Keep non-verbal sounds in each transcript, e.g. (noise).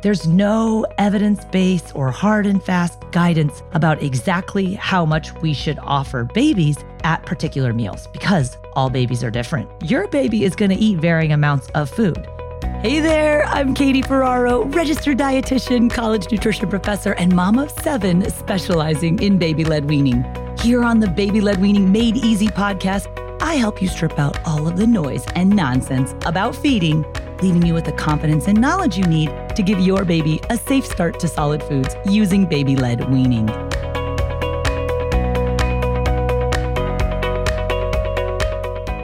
There's no evidence based or hard and fast guidance about exactly how much we should offer babies at particular meals because all babies are different. Your baby is going to eat varying amounts of food. Hey there, I'm Katie Ferraro, registered dietitian, college nutrition professor, and mom of seven specializing in baby led weaning. Here on the Baby Led Weaning Made Easy podcast, I help you strip out all of the noise and nonsense about feeding leaving you with the confidence and knowledge you need to give your baby a safe start to solid foods using baby led weaning.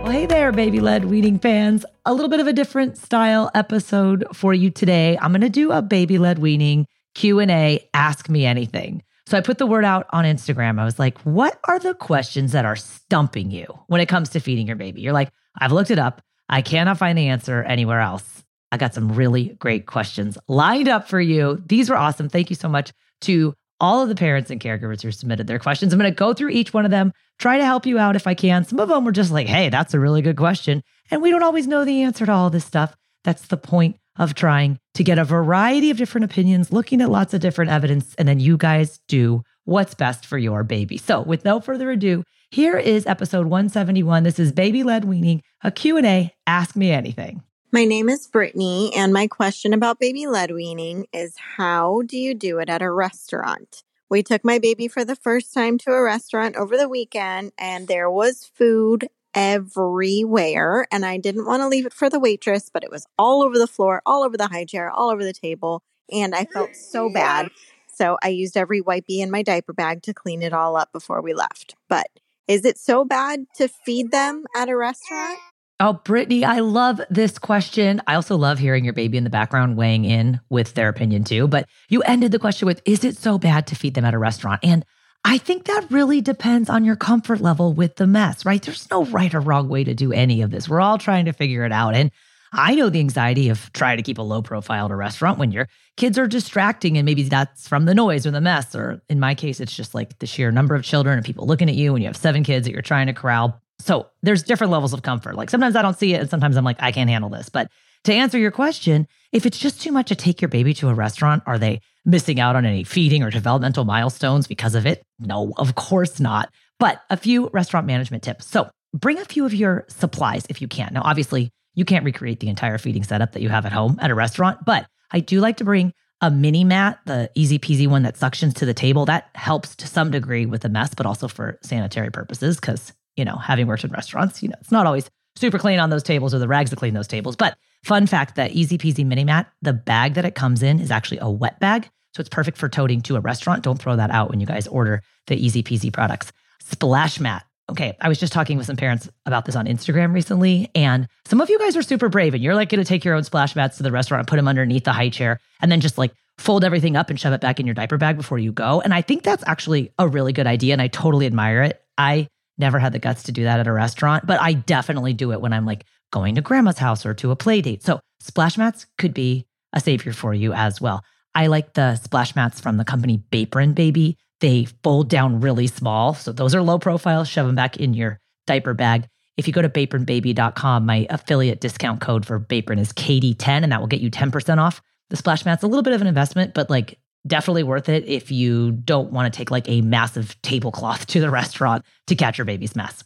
Well, hey there, baby led weaning fans. A little bit of a different style episode for you today. I'm going to do a baby led weaning Q&A, ask me anything. So I put the word out on Instagram. I was like, what are the questions that are stumping you when it comes to feeding your baby? You're like, I've looked it up. I cannot find the answer anywhere else. I got some really great questions lined up for you. These were awesome. Thank you so much to all of the parents and caregivers who submitted their questions. I'm going to go through each one of them, try to help you out if I can. Some of them were just like, hey, that's a really good question. And we don't always know the answer to all this stuff. That's the point of trying to get a variety of different opinions, looking at lots of different evidence, and then you guys do what's best for your baby. So, with no further ado, here is episode 171. This is Baby Led Weaning, a Q&A, Ask Me Anything. My name is Brittany, and my question about baby led weaning is how do you do it at a restaurant? We took my baby for the first time to a restaurant over the weekend, and there was food everywhere. And I didn't want to leave it for the waitress, but it was all over the floor, all over the high chair, all over the table. And I felt so bad. So I used every wipey in my diaper bag to clean it all up before we left. But is it so bad to feed them at a restaurant? Oh, Brittany, I love this question. I also love hearing your baby in the background weighing in with their opinion too. But you ended the question with Is it so bad to feed them at a restaurant? And I think that really depends on your comfort level with the mess, right? There's no right or wrong way to do any of this. We're all trying to figure it out. And I know the anxiety of trying to keep a low profile at a restaurant when your kids are distracting and maybe that's from the noise or the mess. Or in my case, it's just like the sheer number of children and people looking at you and you have seven kids that you're trying to corral. So there's different levels of comfort. Like sometimes I don't see it and sometimes I'm like, I can't handle this. But to answer your question, if it's just too much to take your baby to a restaurant, are they missing out on any feeding or developmental milestones because of it? No, of course not. But a few restaurant management tips. So bring a few of your supplies if you can. Now, obviously, you can't recreate the entire feeding setup that you have at home at a restaurant, but I do like to bring a mini mat, the ezpz one that suctions to the table. That helps to some degree with the mess, but also for sanitary purposes. Cause, you know, having worked in restaurants, you know, it's not always super clean on those tables or the rags to clean those tables. But fun fact that ezpz mini mat, the bag that it comes in is actually a wet bag. So it's perfect for toting to a restaurant. Don't throw that out when you guys order the ezpz products. Splash mat okay, I was just talking with some parents about this on Instagram recently, and some of you guys are super brave and you're like going to take your own splash mats to the restaurant and put them underneath the high chair and then just like fold everything up and shove it back in your diaper bag before you go. And I think that's actually a really good idea and I totally admire it. I never had the guts to do that at a restaurant, but I definitely do it when I'm like going to grandma's house or to a play date. So splash mats could be a savior for you as well. I like the splash mats from the company Bapron Baby. They fold down really small. So those are low profile. Shove them back in your diaper bag. If you go to bapronbaby.com, my affiliate discount code for Bapron is KD10, and that will get you 10% off the splash mat's a little bit of an investment, but like definitely worth it if you don't want to take like a massive tablecloth to the restaurant to catch your baby's mess.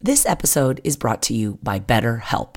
This episode is brought to you by BetterHelp.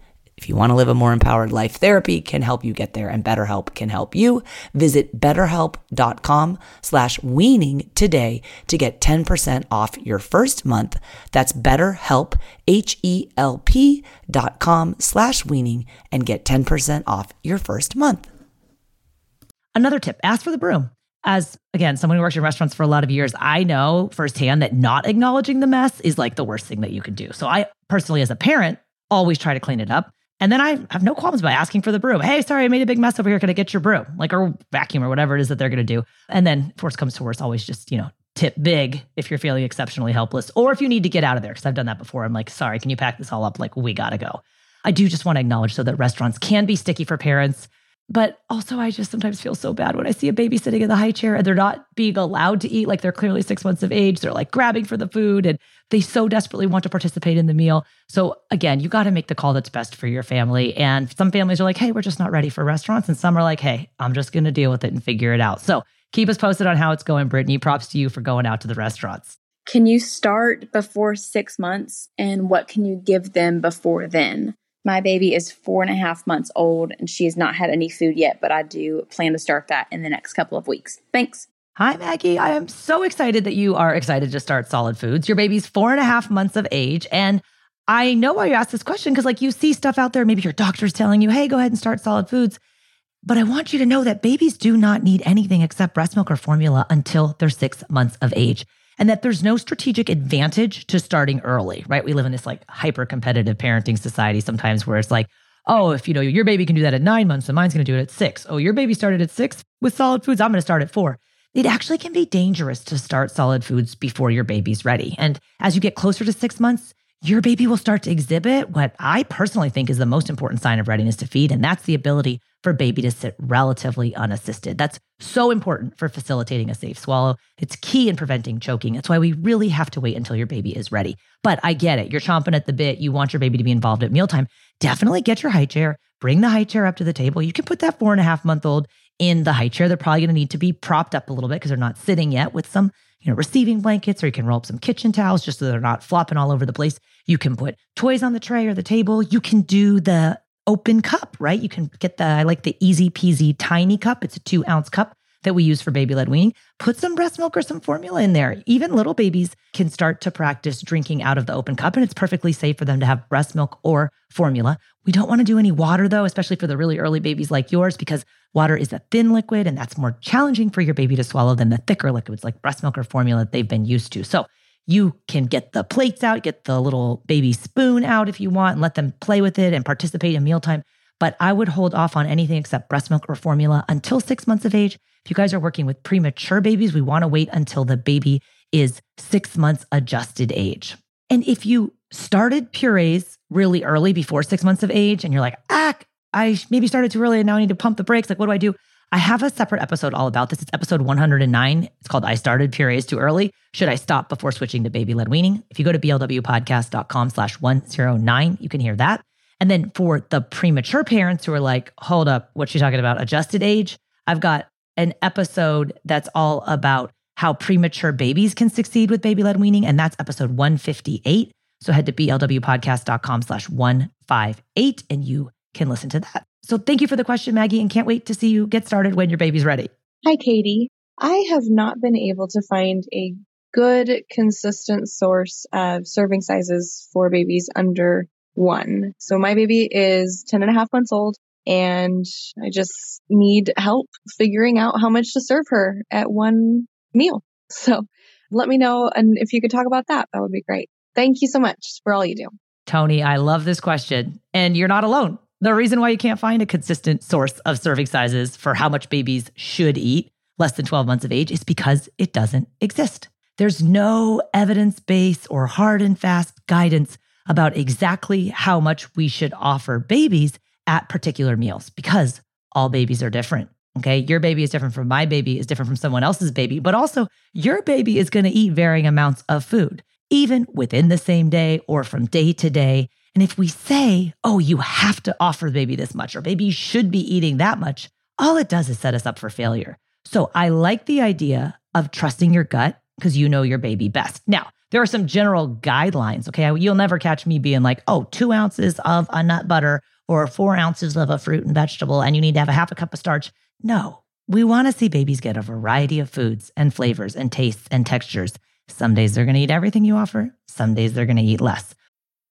if you want to live a more empowered life, therapy can help you get there and BetterHelp can help you. Visit betterhelp.com slash weaning today to get 10% off your first month. That's betterhelp, H-E-L-P dot com slash weaning and get 10% off your first month. Another tip, ask for the broom. As again, someone who works in restaurants for a lot of years, I know firsthand that not acknowledging the mess is like the worst thing that you can do. So I personally, as a parent, always try to clean it up. And then I have no qualms about asking for the broom. Hey, sorry, I made a big mess over here. Can I get your broom? Like, or vacuum or whatever it is that they're going to do. And then, force comes to worst, always just, you know, tip big if you're feeling exceptionally helpless or if you need to get out of there. Cause I've done that before. I'm like, sorry, can you pack this all up? Like, we got to go. I do just want to acknowledge so that restaurants can be sticky for parents. But also, I just sometimes feel so bad when I see a baby sitting in the high chair and they're not being allowed to eat. Like they're clearly six months of age. They're like grabbing for the food and they so desperately want to participate in the meal. So, again, you got to make the call that's best for your family. And some families are like, hey, we're just not ready for restaurants. And some are like, hey, I'm just going to deal with it and figure it out. So, keep us posted on how it's going, Brittany. Props to you for going out to the restaurants. Can you start before six months? And what can you give them before then? My baby is four and a half months old and she has not had any food yet, but I do plan to start that in the next couple of weeks. Thanks. Hi, Maggie. I am so excited that you are excited to start solid foods. Your baby's four and a half months of age. And I know why you asked this question because, like, you see stuff out there. Maybe your doctor's telling you, hey, go ahead and start solid foods. But I want you to know that babies do not need anything except breast milk or formula until they're six months of age and that there's no strategic advantage to starting early, right? We live in this like hyper competitive parenting society sometimes where it's like, oh, if you know your baby can do that at nine months, then mine's going to do it at six. Oh, your baby started at six with solid foods. I'm going to start at four. It actually can be dangerous to start solid foods before your baby's ready. And as you get closer to six months, your baby will start to exhibit what I personally think is the most important sign of readiness to feed, and that's the ability for baby to sit relatively unassisted. That's so important for facilitating a safe swallow. It's key in preventing choking. That's why we really have to wait until your baby is ready. But I get it. You're chomping at the bit. You want your baby to be involved at mealtime. Definitely get your high chair, bring the high chair up to the table. You can put that four and a half month old in the high chair. They're probably going to need to be propped up a little bit because they're not sitting yet with some, you know, receiving blankets, or you can roll up some kitchen towels just so they're not flopping all over the place. You can put toys on the tray or the table. You can do the open cup, right? You can get the, I like the ezpz tiny cup. It's a two ounce cup that we use for baby led weaning. Put some breast milk or some formula in there. Even little babies can start to practice drinking out of the open cup, and it's perfectly safe for them to have breast milk or formula. We don't want to do any water though, especially for the really early babies like yours, because water is a thin liquid and that's more challenging for your baby to swallow than the thicker liquids like breast milk or formula that they've been used to. So you can get the plates out, get the little baby spoon out if you want, and let them play with it and participate in mealtime. But I would hold off on anything except breast milk or formula until six months of age. If you guys are working with premature babies, we want to wait until the baby is six months adjusted age. And if you started purees really early before six months of age and you're like, ah, I maybe started too early and now I need to pump the brakes, like, what do I do? I have a separate episode all about this. It's episode 109. It's called I Started Purees Too Early. Should I stop before switching to baby led weaning? If you go to blwpodcast.com slash 109, you can hear that. And then for the premature parents who are like, hold up, what's she talking about? Adjusted age? I've got an episode that's all about how premature babies can succeed with baby led weaning. And that's episode 158. So head to blwpodcast.com slash 158 and you can listen to that. So thank you for the question, Maggie, and can't wait to see you get started when your baby's ready. Hi, Katie. I have not been able to find a good, consistent source of serving sizes for babies under one. So my baby is 10 and a half months old and I just need help figuring out how much to serve her at one meal. (laughs) So let me know. And if you could talk about that, that would be great. Thank you so much for all you do. Tony, I love this question. And you're not alone. The reason why you can't find a consistent source of serving sizes for how much babies should eat less than 12 months of age is because it doesn't exist. There's no evidence base or hard and fast guidance about exactly how much we should offer babies at particular meals because all babies are different. Okay. Your baby is different from my baby, is different from someone else's baby, but also your baby is going to eat varying amounts of food, even within the same day or from day to day. And if we say, oh, you have to offer the baby this much, or baby should be eating that much, all it does is set us up for failure. So I like the idea of trusting your gut because you know your baby best. Now, there are some general guidelines. Okay. You'll never catch me being like, oh, two ounces of a nut butter or four ounces of a fruit and vegetable, and you need to have a half a cup of starch. No, we want to see babies get a variety of foods and flavors and tastes and textures. Some days they're going to eat everything you offer, some days they're going to eat less.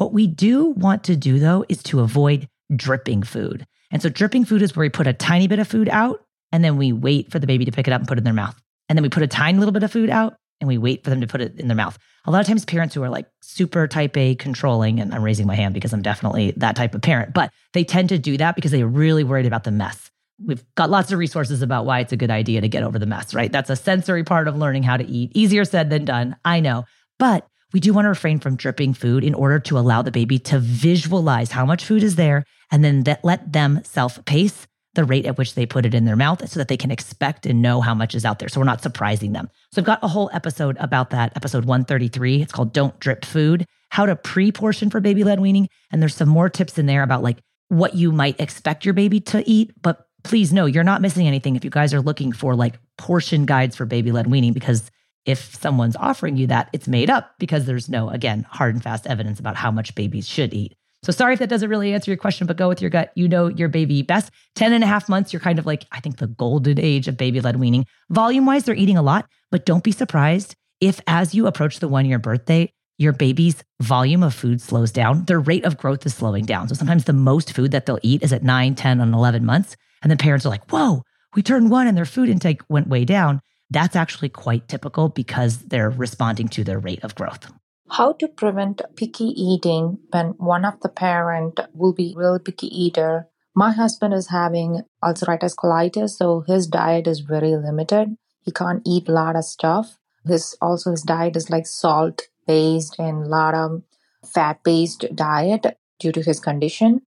What we do want to do, though, is to avoid dripping food. And so dripping food is where we put a tiny bit of food out and then we wait for the baby to pick it up and put it in their mouth. And then we put a tiny little bit of food out and we wait for them to put it in their mouth. A lot of times, parents who are like super type A controlling, and I'm raising my hand because I'm definitely that type of parent, but they tend to do that because they're really worried about the mess. We've got lots of resources about why it's a good idea to get over the mess, right? That's a sensory part of learning how to eat. Easier said than done, I know. But we do want to refrain from dripping food in order to allow the baby to visualize how much food is there and then let them self pace the rate at which they put it in their mouth so that they can expect and know how much is out there. So we're not surprising them. So I've got a whole episode about that, episode 133. It's called Don't Drip Food, how to pre portion for baby led weaning. And there's some more tips in there about like what you might expect your baby to eat. But please know you're not missing anything if you guys are looking for like portion guides for baby led weaning because if someone's offering you that, it's made up because there's no, again, hard and fast evidence about how much babies should eat. So sorry if that doesn't really answer your question, but go with your gut. You know your baby best. 10 and a half months, you're kind of like, I think the golden age of baby led weaning. Volume wise, they're eating a lot, but don't be surprised if as you approach the one year birthday, your baby's volume of food slows down. Their rate of growth is slowing down. So sometimes the most food that they'll eat is at 9, 10, and 11 months. And the parents are like, whoa, we turned one and their food intake went way down. That's actually quite typical because they're responding to their rate of growth. How to prevent picky eating when one of the parent will be really picky eater. My husband is having ulcerative colitis, so his diet is very limited. He can't eat a lot of stuff. His also his diet is like salt based and a lot of fat based diet due to his condition.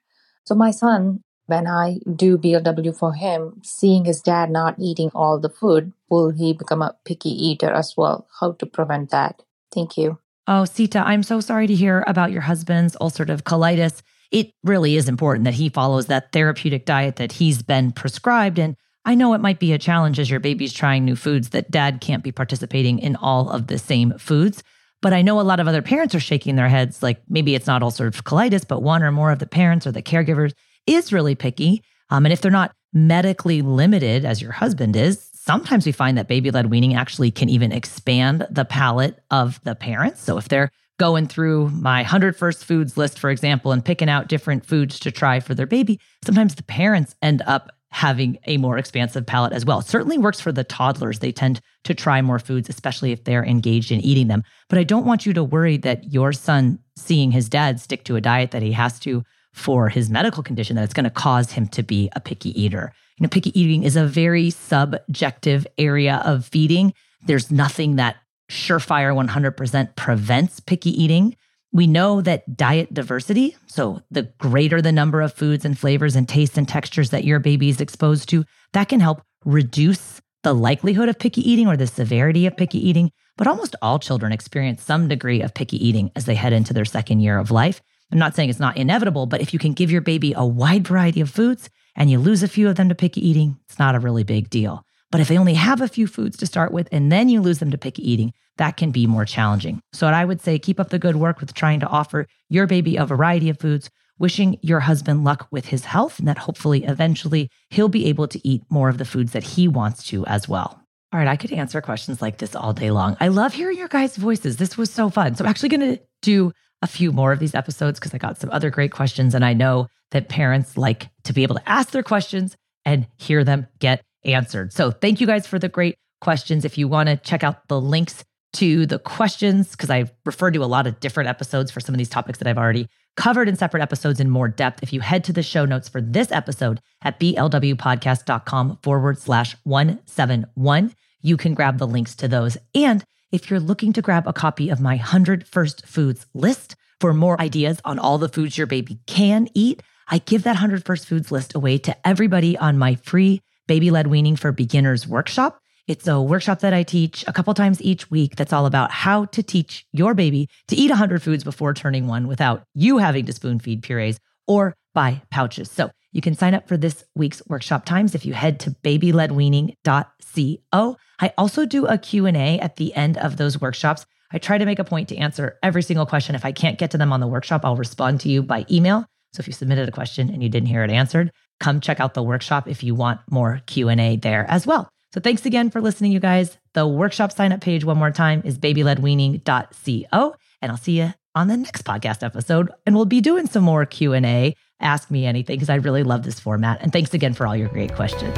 So my son when I do BLW for him, seeing his dad not eating all the food, will he become a picky eater as well? How to prevent that? Thank you. Oh, Sita, I'm so sorry to hear about your husband's ulcerative colitis. It really is important that he follows that therapeutic diet that he's been prescribed. And I know it might be a challenge as your baby's trying new foods that dad can't be participating in all of the same foods. But I know a lot of other parents are shaking their heads like maybe it's not ulcerative colitis, but one or more of the parents or the caregivers is really picky. Um, and if they're not medically limited, as your husband is, sometimes we find that baby led weaning actually can even expand the palate of the parents. So if they're going through my 100 first foods list, for example, and picking out different foods to try for their baby, sometimes the parents end up having a more expansive palate as well. It certainly works for the toddlers. They tend to try more foods, especially if they're engaged in eating them. But I don't want you to worry that your son seeing his dad stick to a diet that he has to for his medical condition that it's going to cause him to be a picky eater. You know, picky eating is a very subjective area of feeding. There's nothing that surefire 100% prevents picky eating. We know that diet diversity, so the greater the number of foods and flavors and tastes and textures that your baby is exposed to, that can help reduce the likelihood of picky eating or the severity of picky eating. But almost all children experience some degree of picky eating as they head into their second year of life. I'm not saying it's not inevitable, but if you can give your baby a wide variety of foods and you lose a few of them to picky eating, it's not a really big deal. But if they only have a few foods to start with and then you lose them to picky eating, that can be more challenging. So I would say keep up the good work with trying to offer your baby a variety of foods wishing your husband luck with his health and that hopefully eventually he'll be able to eat more of the foods that he wants to as well. All right, I could answer questions like this all day long. I love hearing your guys' voices. This was so fun. So I'm actually going to do a few more of these episodes because I got some other great questions. And I know that parents like to be able to ask their questions and hear them get answered. So thank you guys for the great questions. If you want to check out the links to the questions, because I referred to a lot of different episodes for some of these topics that I've already covered in separate episodes in more depth. If you head to the show notes for this episode at blwpodcast.com forward slash 171, you can grab the links to those. And if you're looking to grab a copy of my 100 First Foods list for more ideas on all the foods your baby can eat, I give that 100 First Foods list away to everybody on my free baby led weaning for beginners workshop. It's a workshop that I teach a couple times each week that's all about how to teach your baby to eat 100 foods before turning one without you having to spoon feed purees or buy pouches. So you can sign up for this week's workshop times if you head to babyledweaning.co. I also do a Q&A at the end of those workshops. I try to make a point to answer every single question. If I can't get to them on the workshop, I'll respond to you by email. So if you submitted a question and you didn't hear it answered, come check out the workshop if you want more Q&A there as well. So thanks again for listening, you guys. The workshop sign up page, one more time, is babyledweaning.co. And I'll see you on the next podcast episode. And we'll be doing some more Q&A, ask me anything, because I really love this format. And thanks again for all your great questions.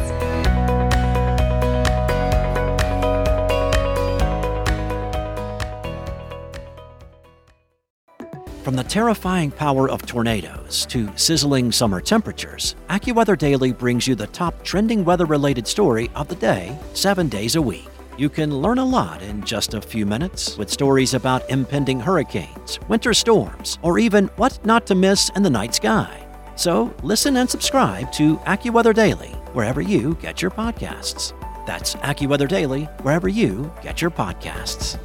From the terrifying power of tornadoes to sizzling summer temperatures, AccuWeather Daily brings you the top trending weather related story of the day, seven days a week. You can learn a lot in just a few minutes with stories about impending hurricanes, winter storms, or even what not to miss in the night sky. So listen and subscribe to AccuWeather Daily wherever you get your podcasts. That's AccuWeather Daily wherever you get your podcasts.